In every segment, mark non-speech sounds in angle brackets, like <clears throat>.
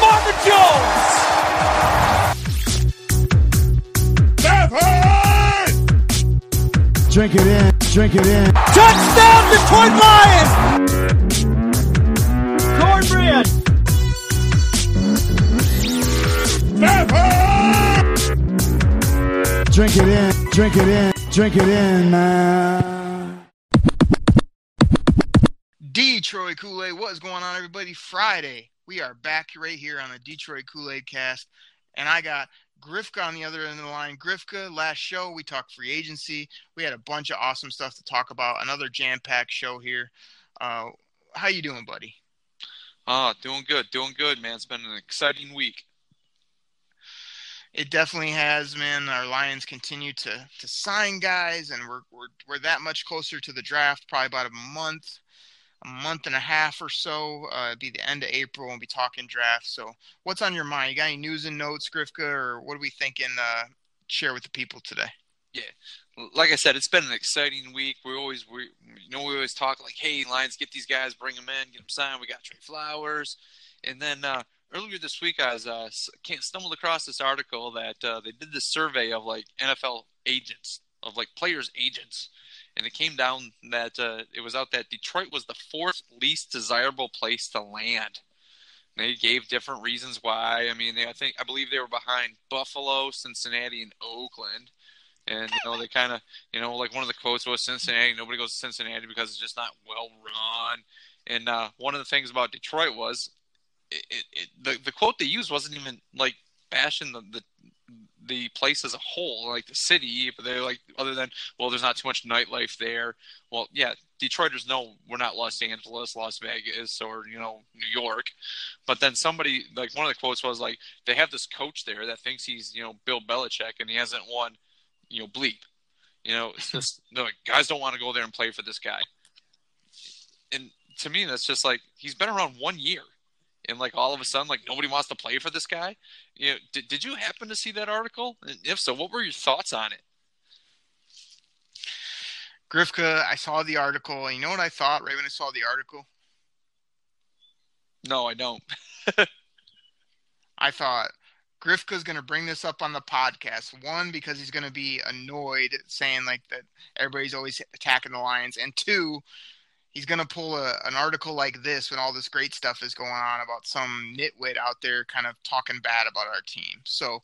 Marvin Jones. Drink it in, drink it in. Touchdown Detroit Lions. Cornbread. Drink it in, drink it in, drink it in, man. Detroit Kool Aid. What is going on, everybody? Friday. We are back right here on the Detroit Kool Aid cast. And I got Grifka on the other end of the line. Grifka, last show, we talked free agency. We had a bunch of awesome stuff to talk about. Another jam packed show here. Uh, how you doing, buddy? Ah, doing good, doing good, man. It's been an exciting week. It definitely has, man. Our Lions continue to to sign guys, and we're we're we're that much closer to the draft. Probably about a month, a month and a half or so. Uh, it'd be the end of April, and we'll be talking draft. So, what's on your mind? You got any news and notes, Grifka, or what are we thinking? Uh, share with the people today. Yeah, like I said, it's been an exciting week. We always we you know we always talk like, hey, Lions, get these guys, bring them in, get them signed. We got Trey Flowers, and then uh, earlier this week I was uh, stumbled across this article that uh, they did this survey of like NFL agents of like players agents, and it came down that uh, it was out that Detroit was the fourth least desirable place to land. They gave different reasons why. I mean, they, I think I believe they were behind Buffalo, Cincinnati, and Oakland. And you know they kind of you know like one of the quotes was Cincinnati. Nobody goes to Cincinnati because it's just not well run. And uh, one of the things about Detroit was it, it, it, the the quote they used wasn't even like bashing the, the the place as a whole, like the city, but they're like, other than, well, there's not too much nightlife there. Well, yeah, Detroiters know we're not Los Angeles, Las Vegas, or, you know, New York. But then somebody, like, one of the quotes was like, they have this coach there that thinks he's, you know, Bill Belichick and he hasn't won, you know, bleep. You know, it's just, <laughs> like, guys don't want to go there and play for this guy. And to me, that's just like, he's been around one year and like all of a sudden like nobody wants to play for this guy? You know did, did you happen to see that article? And if so what were your thoughts on it? Grifka i saw the article and you know what i thought right when i saw the article? No i don't. <laughs> I thought grifka's going to bring this up on the podcast. One because he's going to be annoyed saying like that everybody's always attacking the lions and two he's going to pull a, an article like this when all this great stuff is going on about some nitwit out there kind of talking bad about our team. So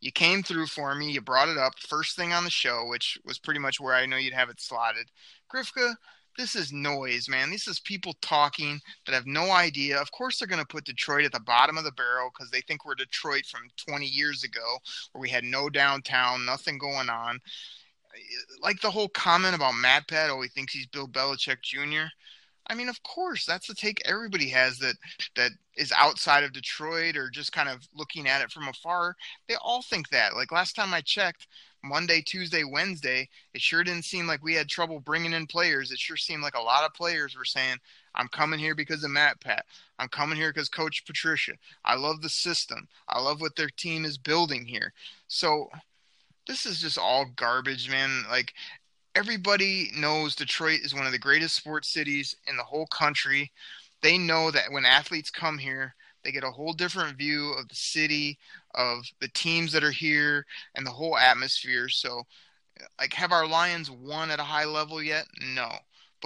you came through for me. You brought it up first thing on the show, which was pretty much where I know you'd have it slotted. Grifka, this is noise, man. This is people talking that have no idea. Of course, they're going to put Detroit at the bottom of the barrel because they think we're Detroit from 20 years ago, where we had no downtown, nothing going on like the whole comment about Matt Pat, oh, he thinks he's Bill Belichick Jr. I mean, of course, that's the take everybody has that that is outside of Detroit or just kind of looking at it from afar. They all think that. Like last time I checked, Monday, Tuesday, Wednesday, it sure didn't seem like we had trouble bringing in players. It sure seemed like a lot of players were saying, "I'm coming here because of Matt Pat. I'm coming here because Coach Patricia. I love the system. I love what their team is building here." So this is just all garbage, man. Like everybody knows Detroit is one of the greatest sports cities in the whole country. They know that when athletes come here, they get a whole different view of the city, of the teams that are here, and the whole atmosphere. So, like, have our Lions won at a high level yet? No.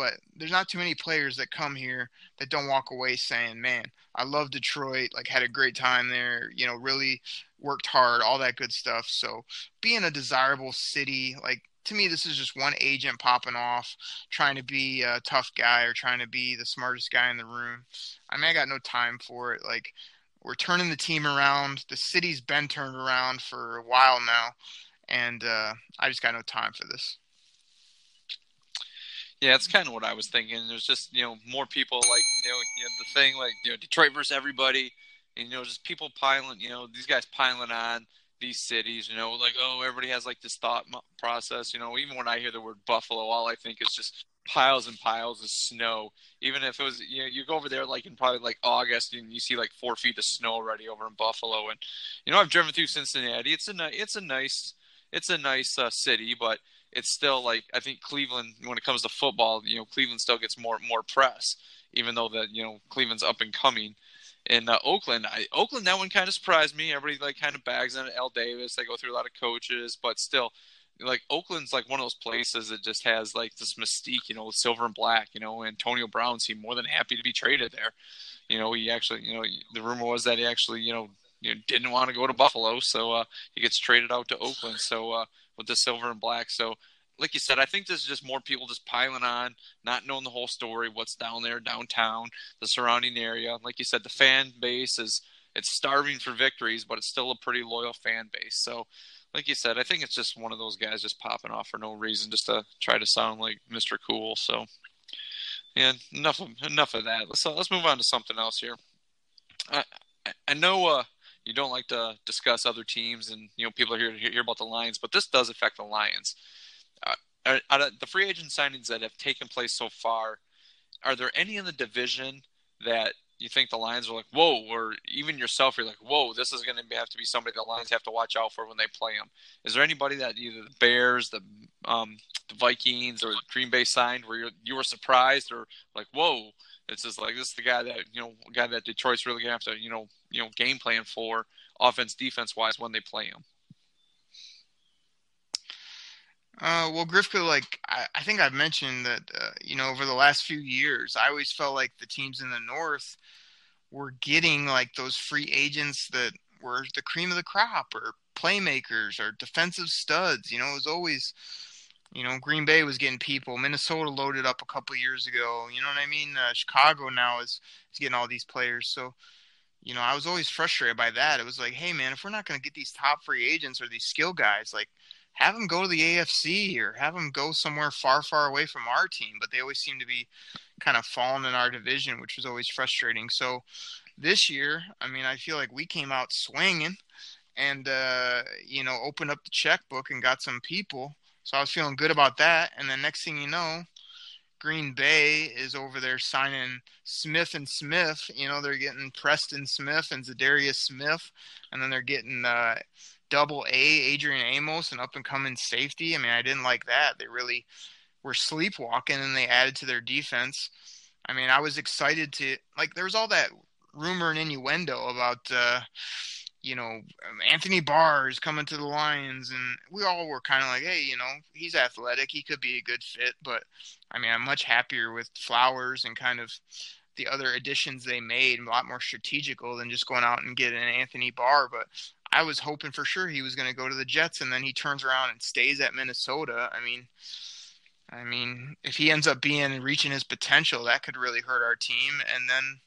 But there's not too many players that come here that don't walk away saying, man, I love Detroit, like, had a great time there, you know, really worked hard, all that good stuff. So being a desirable city, like to me, this is just one agent popping off, trying to be a tough guy or trying to be the smartest guy in the room. I mean, I got no time for it. Like we're turning the team around. The city's been turned around for a while now, and uh, I just got no time for this. Yeah, it's kind of what I was thinking. There's just you know more people like you know, you know the thing like you know Detroit versus everybody and you know just people piling, you know, these guys piling on these cities, you know, like oh everybody has like this thought process, you know. Even when I hear the word Buffalo, all I think is just piles and piles of snow. Even if it was, you know, you go over there like in probably like August and you see like four feet of snow already over in Buffalo. And you know, I've driven through Cincinnati. It's a it's a nice it's a nice uh, city, but it's still like I think Cleveland when it comes to football, you know, Cleveland still gets more more press, even though that you know Cleveland's up and coming. In uh, Oakland, I, Oakland that one kind of surprised me. Everybody like kind of bags on Al Davis. They go through a lot of coaches, but still, like Oakland's like one of those places that just has like this mystique, you know, silver and black. You know, Antonio Brown seemed more than happy to be traded there. You know, he actually, you know, the rumor was that he actually, you know, you know didn't want to go to Buffalo, so uh, he gets traded out to Oakland. So uh, with the silver and black, so like you said, I think this is just more people just piling on, not knowing the whole story, what's down there downtown, the surrounding area. Like you said, the fan base is it's starving for victories, but it's still a pretty loyal fan base. So like you said, I think it's just one of those guys just popping off for no reason, just to try to sound like Mr. Cool. So, yeah, enough of enough of that. Let's uh, let's move on to something else here. I I know uh, you don't like to discuss other teams, and you know people are here to hear about the Lions, but this does affect the Lions. Uh, the free agent signings that have taken place so far, are there any in the division that you think the Lions are like, whoa, or even yourself, you're like, whoa, this is going to have to be somebody the Lions have to watch out for when they play them. Is there anybody that either the Bears, the um, the Vikings, or Green Bay signed where you you were surprised or like, whoa, it's just like this is the guy that you know, guy that Detroit's really going to have to you know, you know, game plan for offense, defense wise when they play him. Uh, well, Grifka, like I, I, think I've mentioned that, uh, you know, over the last few years, I always felt like the teams in the North were getting like those free agents that were the cream of the crop, or playmakers, or defensive studs. You know, it was always, you know, Green Bay was getting people. Minnesota loaded up a couple years ago. You know what I mean? Uh, Chicago now is is getting all these players. So, you know, I was always frustrated by that. It was like, hey, man, if we're not going to get these top free agents or these skill guys, like have them go to the AFC or have them go somewhere far, far away from our team. But they always seem to be kind of falling in our division, which was always frustrating. So this year, I mean, I feel like we came out swinging and, uh, you know, opened up the checkbook and got some people. So I was feeling good about that. And then next thing you know, Green Bay is over there signing Smith and Smith. You know, they're getting Preston Smith and Za'Darius Smith, and then they're getting uh, double A Adrian Amos, an up and coming safety. I mean, I didn't like that. They really were sleepwalking and they added to their defense. I mean, I was excited to like there was all that rumor and innuendo about uh you know Anthony Barr is coming to the Lions and we all were kind of like, hey, you know, he's athletic, he could be a good fit, but I mean, I'm much happier with Flowers and kind of the other additions they made, a lot more strategical than just going out and getting an Anthony Barr. But I was hoping for sure he was going to go to the Jets, and then he turns around and stays at Minnesota. I mean, I mean, if he ends up being reaching his potential, that could really hurt our team. And then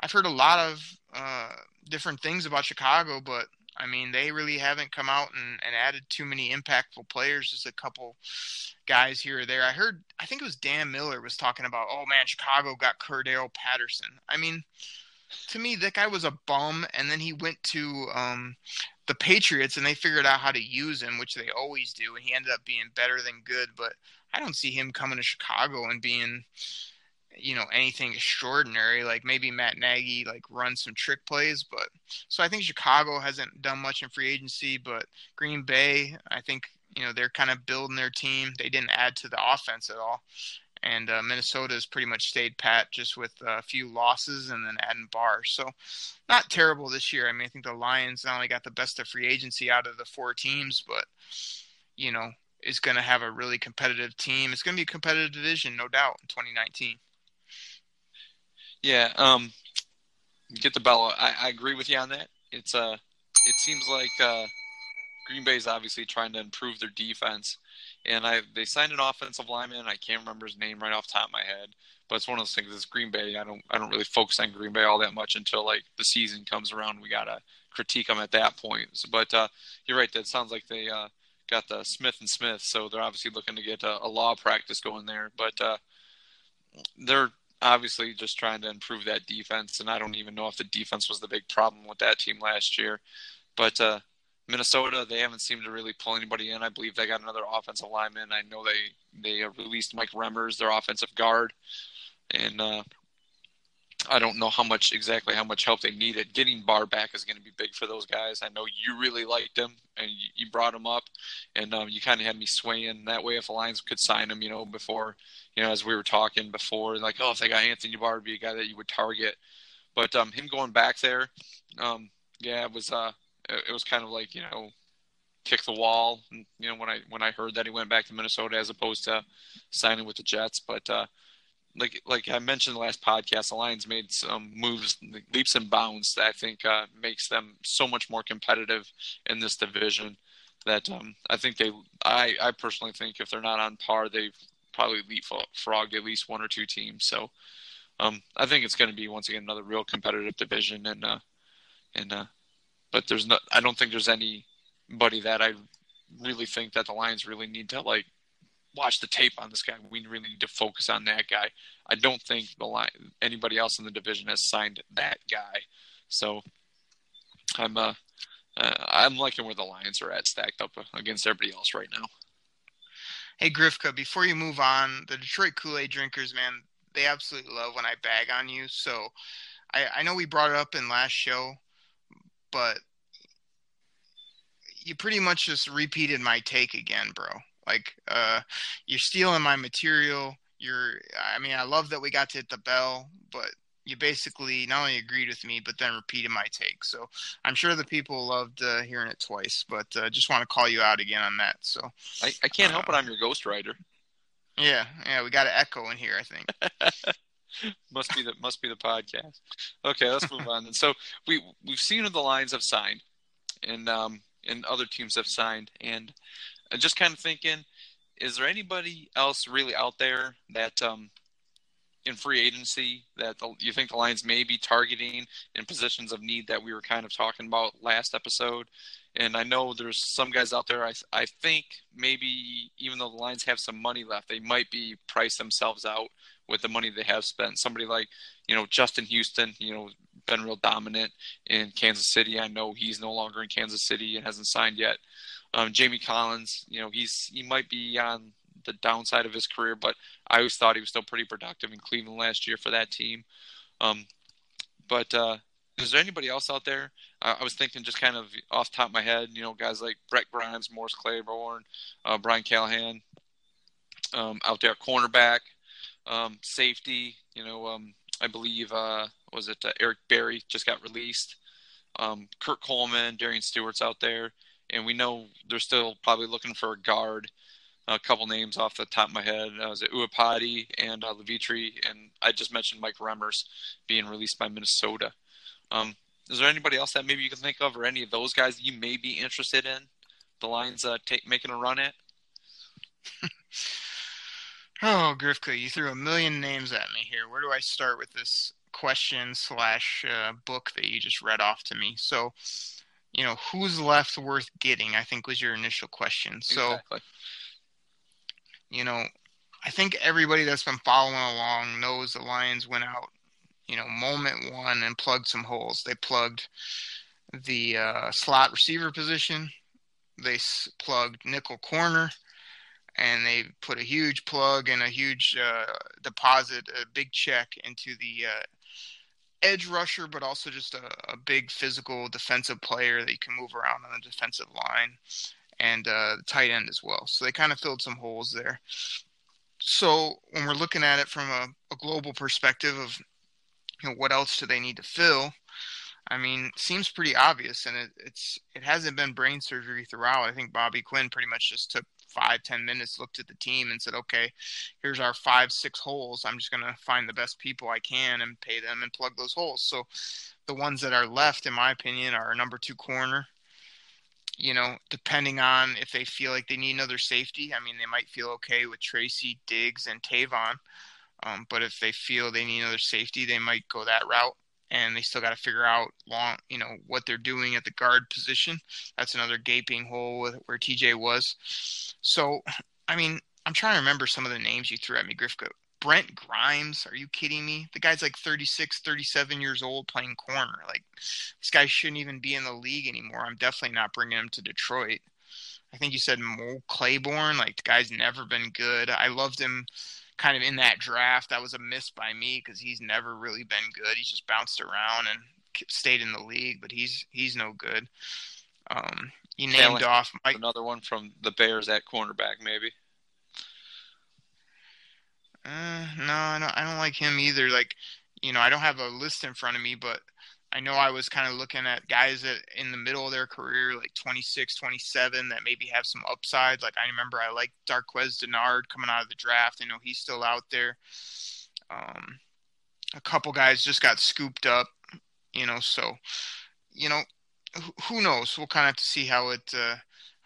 I've heard a lot of uh, different things about Chicago, but I mean, they really haven't come out and, and added too many impactful players. Just a couple guys here or there. I heard, I think it was Dan Miller was talking about, oh man, Chicago got Cordarrelle Patterson. I mean, to me, that guy was a bum, and then he went to um, the Patriots, and they figured out how to use him, which they always do, and he ended up being better than good. But I don't see him coming to Chicago and being, you know, anything extraordinary. Like maybe Matt Nagy like runs some trick plays, but so I think Chicago hasn't done much in free agency, but Green Bay, I think you know they're kind of building their team. They didn't add to the offense at all, and uh, Minnesota has pretty much stayed pat just with a few losses and then adding Barr. So not terrible this year. I mean, I think the Lions not only got the best of free agency out of the four teams, but you know is going to have a really competitive team. It's going to be a competitive division, no doubt, in 2019. Yeah, um, get the bell. I, I agree with you on that. It's uh, it seems like uh, Green Bay is obviously trying to improve their defense and I they signed an offensive lineman. I can't remember his name right off top of my head, but it's one of those things. It's Green Bay. I don't I don't really focus on Green Bay all that much until like the season comes around. We gotta critique them at that point. So, but uh, you're right. That sounds like they uh, got the Smith and Smith, so they're obviously looking to get a, a law practice going there. But uh, they're obviously just trying to improve that defense. And I don't even know if the defense was the big problem with that team last year. But uh, Minnesota, they haven't seemed to really pull anybody in. I believe they got another offensive lineman. I know they they released Mike Remmers, their offensive guard, and uh, I don't know how much exactly how much help they needed. Getting Barr back is going to be big for those guys. I know you really liked him and you, you brought him up, and um, you kind of had me swaying that way. If the Lions could sign him, you know, before you know, as we were talking before, like oh, if they got Anthony Barr, would be a guy that you would target. But um, him going back there, um, yeah, it was uh, it was kind of like you know kick the wall. You know, when I when I heard that he went back to Minnesota as opposed to signing with the Jets, but uh, like like I mentioned the last podcast, the Lions made some moves, leaps and bounds that I think uh, makes them so much more competitive in this division. That um, I think they, I, I personally think if they're not on par, they've probably leapfrogged at least one or two teams. So um, I think it's going to be once again another real competitive division, and uh, and uh, but there's not, I don't think there's anybody that I really think that the Lions really need to like watch the tape on this guy. We really need to focus on that guy. I don't think the line anybody else in the division has signed that guy. So I'm uh, uh I'm liking where the Lions are at stacked up against everybody else right now. Hey Grifka, before you move on, the Detroit Kool-Aid drinkers, man, they absolutely love when I bag on you. So I, I know we brought it up in last show, but you pretty much just repeated my take again, bro. Like, uh, you're stealing my material. You're, I mean, I love that we got to hit the bell, but you basically not only agreed with me, but then repeated my take. So I'm sure the people loved uh, hearing it twice, but uh, just want to call you out again on that. So I, I can't help it. I'm your ghostwriter. Yeah, yeah, we got an echo in here. I think. <laughs> must be the must be the podcast. Okay, let's move on. And so we we've seen the Lions have signed, and um and other teams have signed, and just kind of thinking, is there anybody else really out there that um, in free agency that the, you think the Lions may be targeting in positions of need that we were kind of talking about last episode? And I know there's some guys out there. I I think maybe even though the Lions have some money left, they might be priced themselves out with the money they have spent. Somebody like you know Justin Houston, you know, been real dominant in Kansas City. I know he's no longer in Kansas City and hasn't signed yet. Um, Jamie Collins, you know, he's he might be on the downside of his career, but I always thought he was still pretty productive in Cleveland last year for that team. Um, but uh, is there anybody else out there? I was thinking just kind of off top of my head, you know, guys like Brent Grimes, Morris Claiborne, uh, Brian Callahan, um, out there, cornerback, um, safety. You know, um, I believe uh, was it uh, Eric Berry just got released. Um, Kurt Coleman, Darian Stewart's out there and we know they're still probably looking for a guard. A couple names off the top of my head uh, was it Iupati and uh, Levitri, and I just mentioned Mike Remmers being released by Minnesota. Um, is there anybody else that maybe you can think of, or any of those guys that you may be interested in? The Lions uh, take, making a run at. <laughs> oh, Grifka, you threw a million names at me here. Where do I start with this question slash uh, book that you just read off to me? So, you know, who's left worth getting? I think was your initial question. So, exactly. You know, I think everybody that's been following along knows the Lions went out, you know, moment one and plugged some holes. They plugged the uh, slot receiver position. They plugged nickel corner, and they put a huge plug and a huge uh, deposit, a big check into the uh, edge rusher, but also just a, a, big physical defensive player that you can move around on the defensive line, and uh, tight end as well. So they kind of filled some holes there. So when we're looking at it from a, a global perspective of you know what else do they need to fill, I mean, seems pretty obvious, and it, it's it hasn't been brain surgery throughout. I think Bobby Quinn pretty much just took five ten minutes, looked at the team, and said, "Okay, here's our five six holes. I'm just gonna find the best people I can and pay them and plug those holes." So, the ones that are left, in my opinion, are number two corner. You know, depending on if they feel like they need another safety. I mean, they might feel okay with Tracy, Diggs, and Tavon. Um, but if they feel they need another safety, they might go that route and they still got to figure out long, you know, what they're doing at the guard position. That's another gaping hole with, where TJ was. So, I mean, I'm trying to remember some of the names you threw at me, Grifka. Brent Grimes, are you kidding me? The guy's like 36, 37 years old playing corner. Like, this guy shouldn't even be in the league anymore. I'm definitely not bringing him to Detroit. I think you said Mo Claiborne. Like, the guy's never been good. I loved him kind of in that draft. That was a miss by me because he's never really been good. He's just bounced around and stayed in the league, but he's he's no good. Um, you named off Mike. Another one from the Bears at cornerback, maybe. Uh, no, I don't. I don't like him either. Like, you know, I don't have a list in front of me, but I know I was kind of looking at guys that in the middle of their career, like 26, 27, that maybe have some upside. Like I remember I like Darqueze Dennard coming out of the draft. I know he's still out there. Um, a couple guys just got scooped up, you know. So, you know, who knows? We'll kind of have to see how it uh,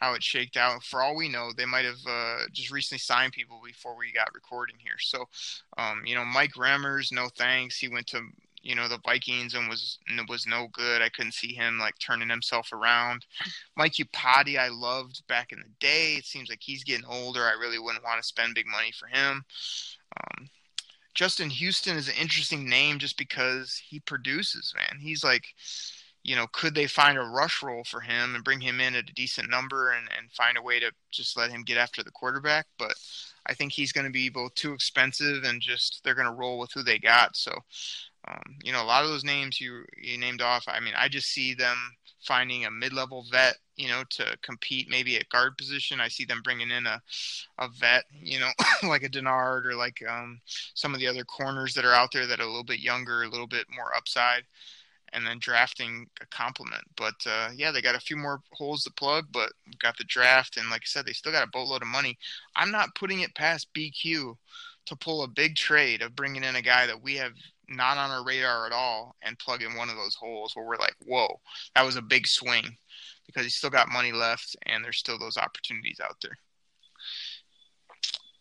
how it shaked out. For all we know, they might have uh, just recently signed people before we got recording here. So, um, you know, Mike Remmers, no thanks. He went to you know the Vikings and was was no good. I couldn't see him like turning himself around. Mike Iupati, I loved back in the day. It seems like he's getting older. I really wouldn't want to spend big money for him. Um, Justin Houston is an interesting name just because he produces. Man, he's like you know, could they find a rush role for him and bring him in at a decent number and, and find a way to just let him get after the quarterback? But I think he's going to be both too expensive and just they're going to roll with who they got. So, um, you know, a lot of those names you you named off. I mean, I just see them finding a mid-level vet, you know, to compete maybe at guard position. I see them bringing in a a vet, you know, <coughs> like a Dennard or like um, some of the other corners that are out there that are a little bit younger, a little bit more upside and then drafting a complement. But uh, yeah, they got a few more holes to plug, but got the draft, and like I said, they still got a boatload of money. I'm not putting it past BQ to pull a big trade of bringing in a guy that we have not on our radar at all and plug in one of those holes where we're like, whoa, that was a big swing because he's still got money left and there's still those opportunities out there.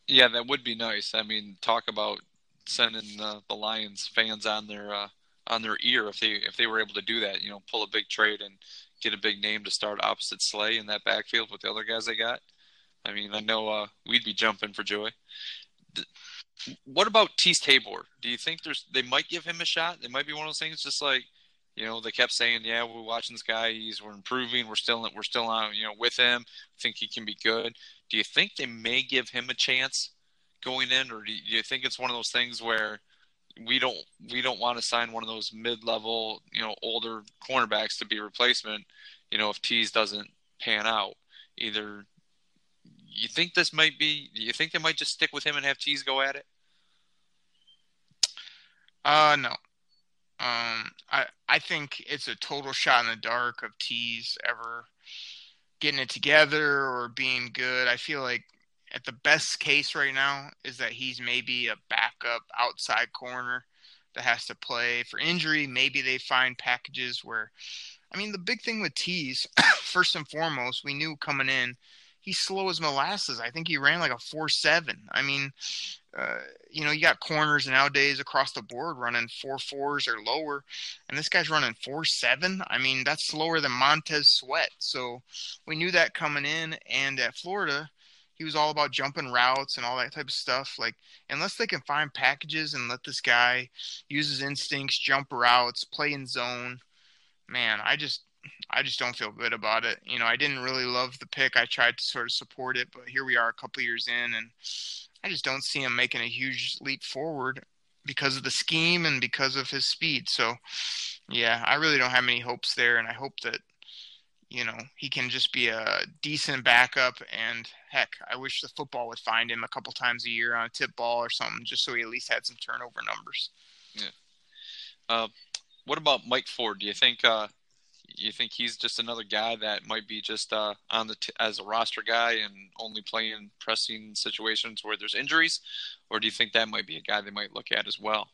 Yeah, that would be nice. I mean, talk about sending uh, the Lions fans on their uh, on their ear if they if they were able to do that. You know, pull a big trade and get a big name to start opposite Slay in that backfield with the other guys they got. I mean, I know uh, we'd be jumping for joy. What about Teez Tabor? Do you think there's they might give him a shot? It might be one of those things, just like you know they kept saying, yeah, we're watching this guy. He's we're improving. We're still we're still on you know with him. I think he can be good. Do you think they may give him a chance going in, or do you think it's one of those things where we don't we don't want to sign one of those mid level you know older cornerbacks to be replacement. You know if Teez doesn't pan out, either you think this might be you think they might just stick with him and have Teez go at it? Uh no. Um I I think it's a total shot in the dark of Teez ever getting it together or being good. I feel like at the best case right now is that he's maybe a backup outside corner that has to play for injury. Maybe they find packages where, I mean, the big thing with Teez, <coughs> first and foremost, we knew coming in, he's slow as molasses. I think he ran like a four seven. I mean, uh, you know, you got corners nowadays across the board running four fours or lower, and this guy's running four seven. I mean, that's slower than Montez Sweat. So we knew that coming in, and at Florida he was all about jumping routes and all that type of stuff. Like unless they can find packages and let this guy use his instincts, jump routes, play in zone, man, I just I just don't feel good about it. You know, I didn't really love the pick. I tried to sort of support it, but here we are a couple years in and I just don't see him making a huge leap forward because of the scheme and because of his speed. So, yeah, I really don't have any hopes there and I hope that you know, he can just be a decent backup. And heck, I wish the football would find him a couple times a year on a tip ball or something, just so he at least had some turnover numbers. Yeah. Uh, what about Mike Ford? Do you think uh, you think he's just another guy that might be just uh, on the t- as a roster guy and only playing pressing situations where there's injuries, or do you think that might be a guy they might look at as well?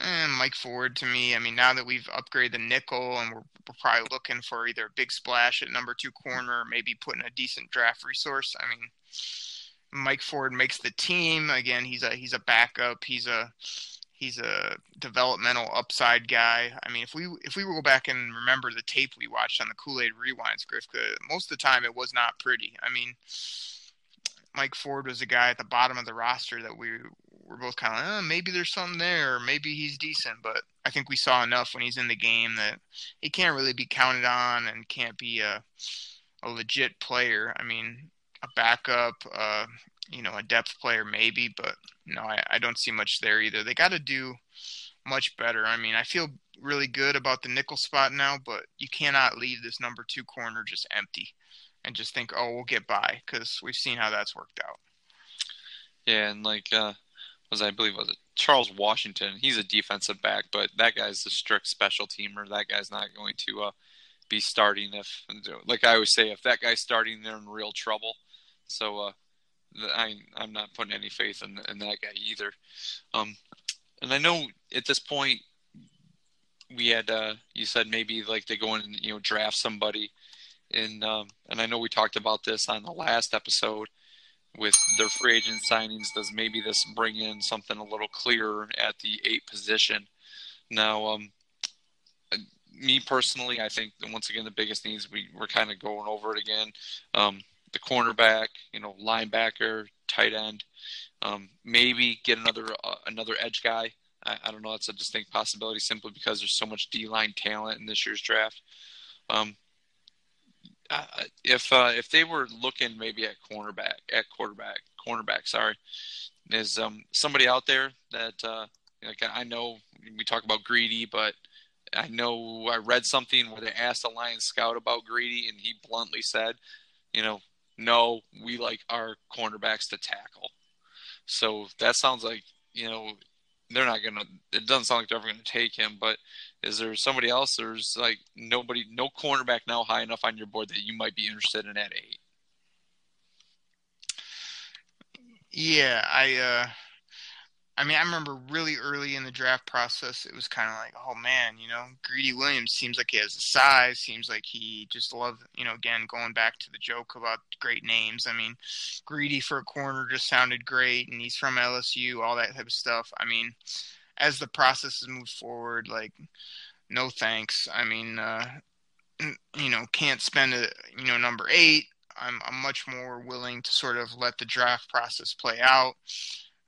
And Mike Ford to me, I mean, now that we've upgraded the nickel and we're, we're probably looking for either a big splash at number two corner, maybe putting a decent draft resource. I mean, Mike Ford makes the team. Again, he's a he's a backup. He's a he's a developmental upside guy. I mean, if we if we go back and remember the tape we watched on the Kool Aid Rewinds, Griff, most of the time it was not pretty. I mean, Mike Ford was a guy at the bottom of the roster that we were both kind of oh, maybe there's something there, or maybe he's decent. But I think we saw enough when he's in the game that he can't really be counted on and can't be a a legit player. I mean, a backup, uh, you know, a depth player maybe, but no, I, I don't see much there either. They got to do much better. I mean, I feel really good about the nickel spot now, but you cannot leave this number two corner just empty and just think, oh, we'll get by because we've seen how that's worked out. Yeah, and like uh, was I believe was it Charles Washington? He's a defensive back, but that guy's a strict special teamer. That guy's not going to uh, be starting if, like I always say, if that guy's starting, they're in real trouble. So uh, I I'm not putting any faith in, in that guy either. Um, and I know at this point we had uh, you said maybe like they go in and you know draft somebody, and um, and I know we talked about this on the last episode with their free agent signings. Does maybe this bring in something a little clearer at the eight position? Now, um, me personally, I think once again the biggest needs we we're kind of going over it again. Um, the cornerback, you know, linebacker, tight end, um, maybe get another uh, another edge guy. I, I, don't know. That's a distinct possibility simply because there's so much D line talent in this year's draft. Um, if uh, if they were looking maybe at cornerback, at quarterback, cornerback, sorry, is um, somebody out there that uh, like I know we talk about greedy, but I know I read something where they asked a Lions scout about greedy, and he bluntly said, you know, no, we like our cornerbacks to tackle. So that sounds like you know they're not gonna. It doesn't sound like they're ever gonna take him. But is there somebody else? There's like nobody, no cornerback now high enough on your board that you might be interested in at eight. Yeah, I. uh I mean, I remember really early in the draft process, it was kind of like, oh man, you know, Greedy Williams seems like he has the size, seems like he just loved, you know, again, going back to the joke about great names. I mean, Greedy for a corner just sounded great, and he's from LSU, all that type of stuff. I mean, as the process has moved forward, like, no thanks. I mean, uh, <clears throat> you know, can't spend a, you know, number eight. I'm, I'm much more willing to sort of let the draft process play out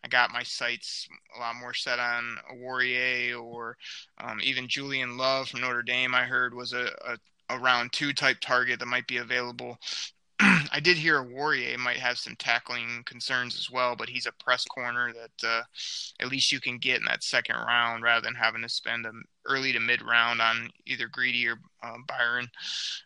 I got my sights a lot more set on Oruwariye or um, even Julian Love from Notre Dame. I heard was a, a, a round two type target that might be available. <clears throat> I did hear Oruwariye might have some tackling concerns as well, but he's a press corner that uh, at least you can get in that second round rather than having to spend an early to mid round on either Greedy or uh, Byron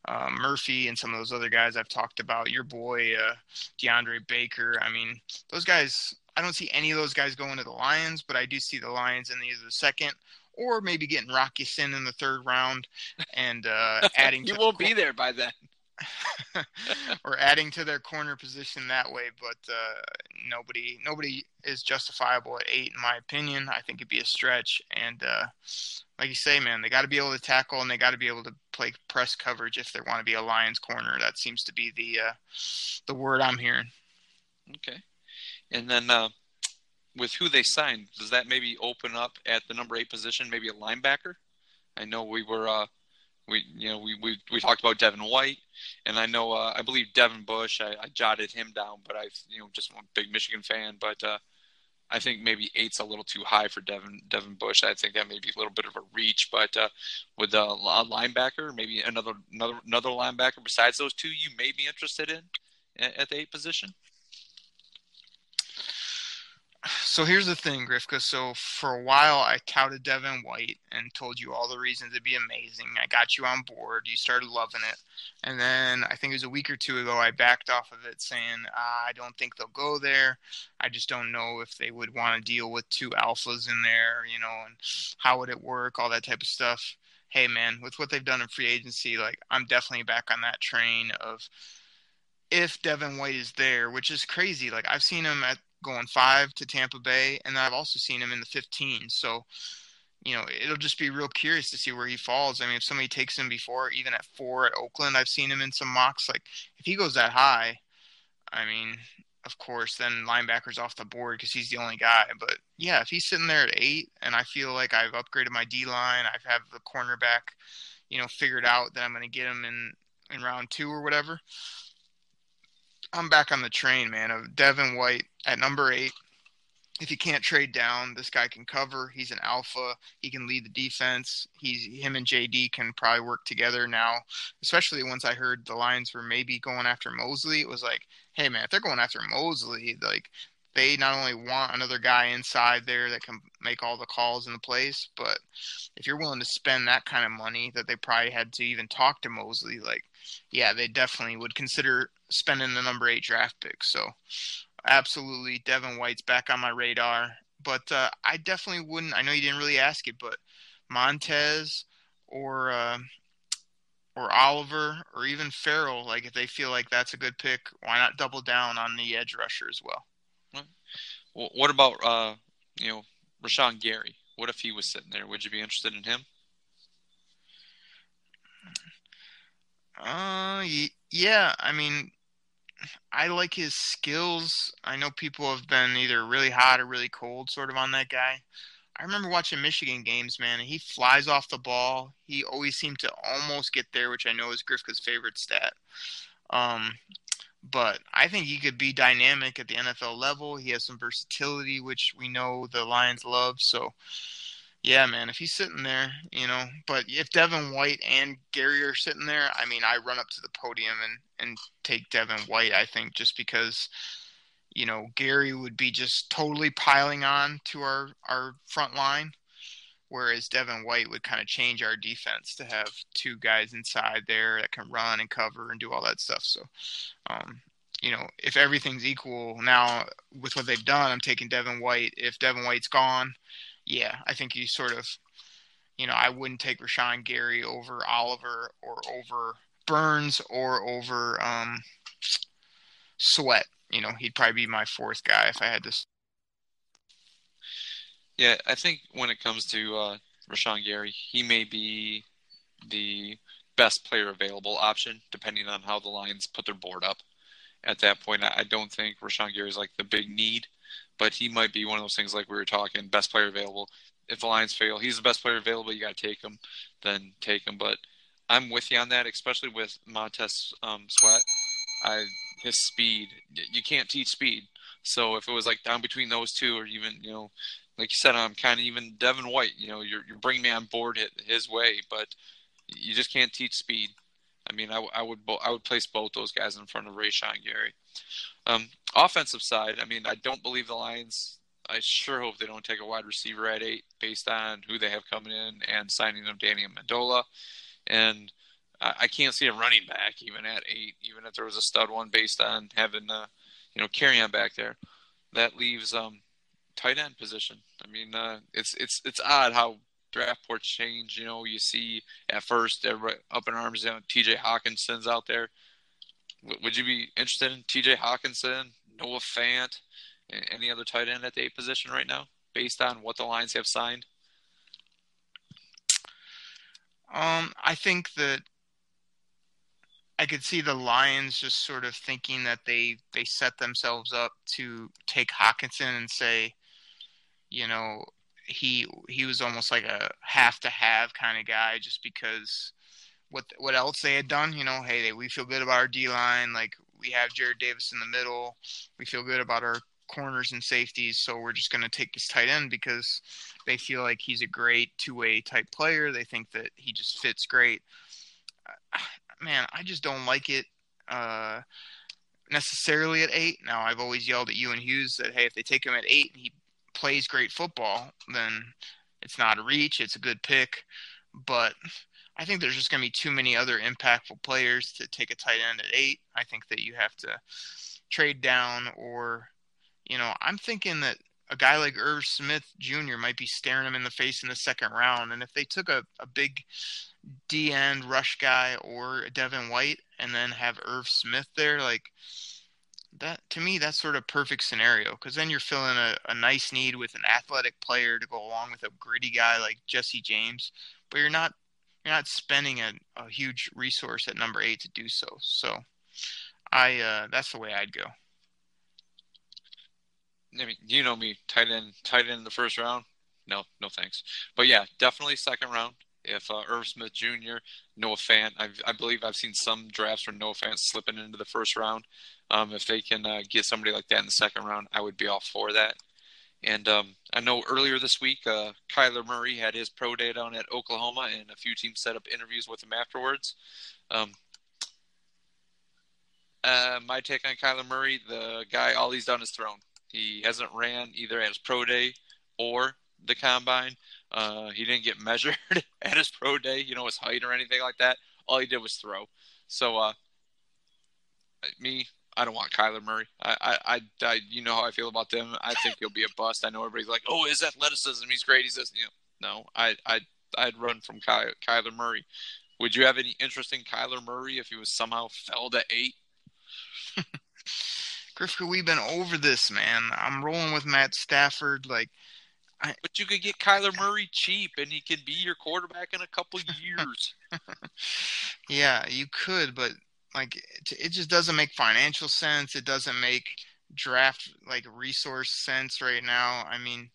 uh, Murphy and some of those other guys I've talked about. Your boy uh, DeAndre Baker. I mean, those guys I don't see any of those guys going to the Lions, but I do see the Lions in either the second or maybe getting Rock Ya-Sin in the third round and uh, <laughs> adding. you won't be there by then. <laughs> or adding to their corner position that way, but uh, nobody nobody is justifiable at eight in my opinion. I think it'd be a stretch, and uh, like you say, man, they got to be able to tackle and they got to be able to play press coverage if they want to be a Lions corner. That seems to be the uh, the word I'm hearing. Okay. And then uh, with who they signed, does that maybe open up at the number eight position, maybe a linebacker? I know we were, uh, we you know we, we we talked about Devin White, and I know uh, I believe Devin Bush. I, I jotted him down, but I you know just a big Michigan fan, but uh, I think maybe eight's a little too high for Devin Devin Bush. I think that may be a little bit of a reach, but uh, with a, linebacker, maybe another another another linebacker besides those two, you may be interested in at the eight position so here's the thing, Grifka. So for a while, I touted Devin White and told you all the reasons it'd be amazing. I got you on board. You started loving it, and then I think it was a week or two ago, I backed off of it, saying ah, I don't think they'll go there. I just don't know if they would want to deal with two alphas in there, you know, and how would it work, all that type of stuff. Hey, man, with what they've done in free agency, like I'm definitely back on that train of if Devin White is there, which is crazy. Like I've seen him at going five to Tampa Bay, and I've also seen him in the 15. So, you know, it'll just be real curious to see where he falls. I mean, if somebody takes him before, even at four at Oakland, I've seen him in some mocks. Like, if he goes that high, I mean, of course, then linebacker's off the board because he's the only guy. But yeah, if he's sitting there at eight, and I feel like I've upgraded my D line, I have the cornerback, you know, figured out that I'm going to get him in in round two or whatever. I'm back on the train, man, of Devin White at number eight. If you can't trade down, this guy can cover. He's an alpha. He can lead the defense. He's him and JD can probably work together now. Especially once I heard the Lions were maybe going after Mosley, it was like, hey man, if they're going after Mosley, like they not only want another guy inside there that can make all the calls in the place, but if you're willing to spend that kind of money that they probably had to even talk to Mosley, like, yeah, they definitely would consider spending the number eight draft pick. So, absolutely, Devin White's back on my radar. But uh, I definitely wouldn't. I know you didn't really ask it, but Montez or uh, or Oliver or even Ferrell, like if they feel like that's a good pick, why not double down on the edge rusher as well? What about uh, you know Rashan Gary? What if he was sitting there? Would you be interested in him? Uh, yeah. I mean, I like his skills. I know people have been either really hot or really cold, sort of on that guy. I remember watching Michigan games, man, and he flies off the ball. He always seemed to almost get there, which I know is Grifka's favorite stat. Um, but I think he could be dynamic at the NFL level. He has some versatility, which we know the Lions love. So, yeah, man, if he's sitting there, you know, but if Devin White and Gary are sitting there, I mean, I run up to the podium and and take Devin White. I think just because, you know, Gary would be just totally piling on to our our front line whereas Devin White would kind of change our defense to have two guys inside there that can run and cover and do all that stuff. So, um, you know, if everything's equal now with what they've done, I'm taking Devin White. If Devin White's gone, yeah, I think you sort of, you know, I wouldn't take Rashan Gary over Oliver or over Burns or over um, Sweat. You know, he'd probably be my fourth guy if I had to yeah, I think when it comes to uh, Rashan Gary, he may be the best player available option, depending on how the Lions put their board up. At that point, I don't think Rashan Gary is like the big need, but he might be one of those things like we were talking, best player available. If the Lions fail, he's the best player available. You got to take him, then take him. But I'm with you on that, especially with Montez um, Sweat. I his speed, you can't teach speed. So if it was like down between those two, or even you know like you said, I'm kind of even Devin White. You know, you're you're bringing me on board his way, but you just can't teach speed. I mean, I, I would I would place both those guys in front of Rashan Gary. Um, offensive side, I mean, I don't believe the Lions. I sure hope they don't take a wide receiver at eight based on who they have coming in and signing of Danny Amendola. And I, I can't see a running back even at eight, even if there was a stud one based on having, uh, you know, Kerryon back there. That leaves um, tight end position. I mean, uh, it's it's it's odd how draft boards change. You know, you see at first up in arms, you know, T.J. Hockenson's out there. W- would you be interested in T.J. Hockenson, Noah Fant, any other tight end at the eight position right now, based on what the Lions have signed? Um, I think that I could see the Lions just sort of thinking that they they set themselves up to take Hockenson and say, you know, he he was almost like a have to have kind of guy just because what what else they had done, you know, hey, we feel good about our D line, like we have Jarrad Davis in the middle, we feel good about our corners and safeties, so we're just going to take this tight end because they feel like he's a great two-way type player. They think that he just fits great. Man, I just don't like it uh, necessarily at eight. Now, I've always yelled at you and Hughes that hey, if they take him at eight, he plays great football, then it's not a reach. It's a good pick. But I think there's just going to be too many other impactful players to take a tight end at eight. I think that you have to trade down, or, you know, I'm thinking that a guy like Irv Smith Jr. might be staring him in the face in the second round. And if they took a, a big D end rush guy or Devin White and then have Irv Smith there, like, that to me that's sort of perfect scenario because then you're filling a, a nice need with an athletic player to go along with a gritty guy like Jesse James, but you're not you're not spending a, a huge resource at number eight to do so. So I uh, that's the way I'd go. I mean, you know me, tight end, tight end in the first round. No, no thanks. But yeah, definitely second round. If uh, Irv Smith Jr., Noah Fant, I've, I believe I've seen some drafts where Noah Fant slipping into the first round. Um, if they can uh, get somebody like that in the second round, I would be all for that. And um, I know earlier this week, uh, Kyler Murray had his pro day down at Oklahoma, and a few teams set up interviews with him afterwards. Um, uh, my take on Kyler Murray, the guy, all he's done is thrown. He hasn't ran either at his pro day or the combine. Uh, he didn't get measured <laughs> at his pro day, you know, his height or anything like that. All he did was throw. So, uh, me, I don't want Kyler Murray. I, I, I, I, you know how I feel about them. I think he'll be a bust. I know everybody's like, "Oh, his athleticism, he's great." He's this, you know. No, I, I, I'd run from Ky- Kyler Murray. Would you have any interest in Kyler Murray if he was somehow fell to eight? <laughs> Grifka, we've been over this, man. I'm rolling with Matt Stafford. Like, I... but you could get Kyler Murray cheap, and he could be your quarterback in a couple years. <laughs> yeah, you could, but like, it, it just doesn't make financial sense. It doesn't make draft like resource sense right now. I mean,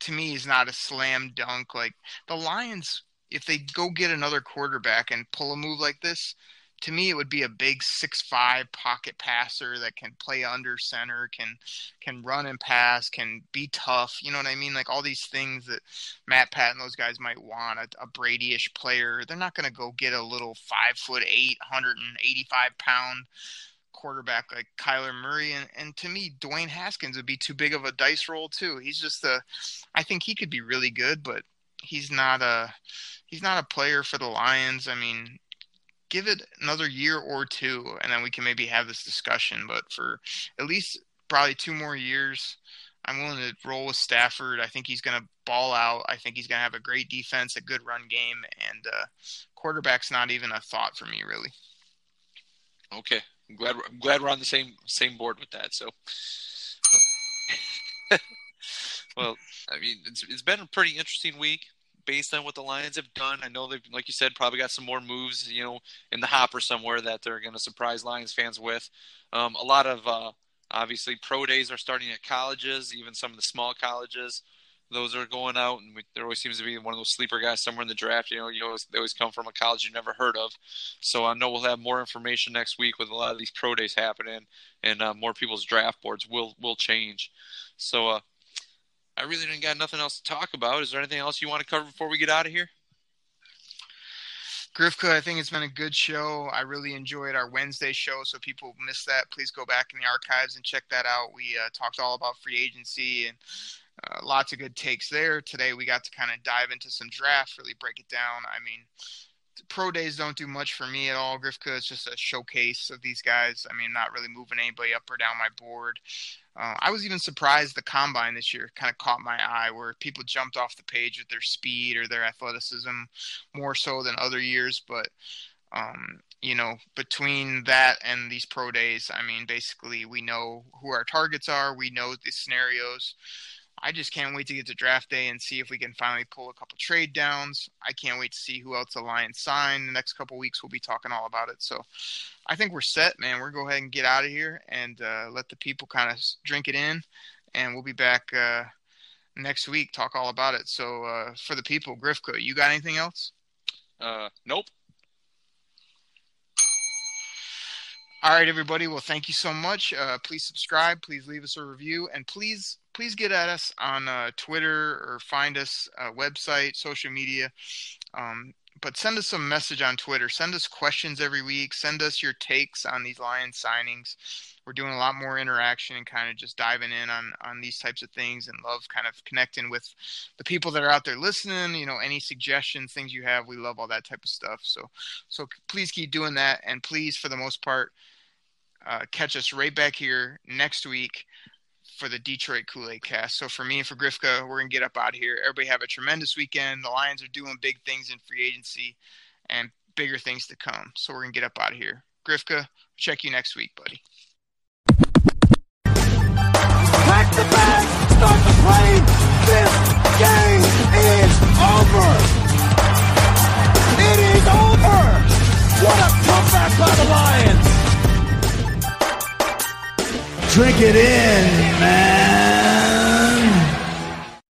to me, he's not a slam dunk. Like the Lions, if they go get another quarterback and pull a move like this, to me it would be a big six five pocket passer that can play under center can can run and pass can be tough you know what i mean like all these things that matt pat and those guys might want a, a brady-ish player they're not going to go get a little five foot eight 185 pound quarterback like Kyler Murray and, and to me Dwayne Haskins would be too big of a dice roll too. He's just a I think he could be really good, but he's not a he's not a player for the Lions. I mean, give it another year or two, and then we can maybe have this discussion. But for at least probably two more years, I'm willing to roll with Stafford. I think he's going to ball out. I think he's going to have a great defense, a good run game, and uh, quarterback's not even a thought for me, really. Okay, I'm glad we're, I'm glad we're on the same same board with that. So, <laughs> well, I mean, it's it's been a pretty interesting week based on what the Lions have done. I know they've, like you said, probably got some more moves, you know, in the hopper somewhere that they're going to surprise Lions fans with. Um, a lot of uh, obviously pro days are starting at colleges, even some of the small colleges. Those are going out, and we, there always seems to be one of those sleeper guys somewhere in the draft. You know, you always they always come from a college you never heard of. So I know we'll have more information next week with a lot of these pro days happening, and uh, more people's draft boards will will change. So uh, I really didn't got nothing else to talk about. Is there anything else you want to cover before we get out of here? Grifka, I think it's been a good show. I really enjoyed our Wednesday show. So people missed that, please go back in the archives and check that out. We uh, talked all about free agency and uh, lots of good takes there. Today we got to kind of dive into some drafts, really break it down. I mean, pro days don't do much for me at all. Grifka is just a showcase of these guys. I mean, not really moving anybody up or down my board. Uh, I was even surprised the combine this year kind of caught my eye, where people jumped off the page with their speed or their athleticism more so than other years. But um, you know, between that and these pro days, I mean, basically we know who our targets are. We know the scenarios. I just can't wait to get to draft day and see if we can finally pull a couple trade downs. I can't wait to see who else the Lions sign. The next couple weeks, we'll be talking all about it. So I think we're set, man. We're going to go ahead and get out of here and uh, let the people kind of drink it in. And we'll be back uh, next week, talk all about it. So uh, for the people, Grifka, you got anything else? Uh, nope. All right, everybody. Well, thank you so much. Uh, please subscribe. Please leave us a review, and please, please get at us on uh, Twitter or find us uh, website, social media. Um, but send us some message on Twitter. Send us questions every week. Send us your takes on these Lions signings. We're doing a lot more interaction and kind of just diving in on on these types of things, and love kind of connecting with the people that are out there listening. You know, any suggestions, things you have, we love all that type of stuff. So, so please keep doing that, and please, for the most part, uh, catch us right back here next week for the Detroit Kool Aid cast. So for me and for Grifka, we're gonna get up out of here. Everybody have a tremendous weekend. The Lions are doing big things in free agency and bigger things to come. So we're gonna get up out of here. Grifka, check you next week, buddy. Pack the start the plane. This game is over. It is over. What a comeback by the Lions. Drink it in, man.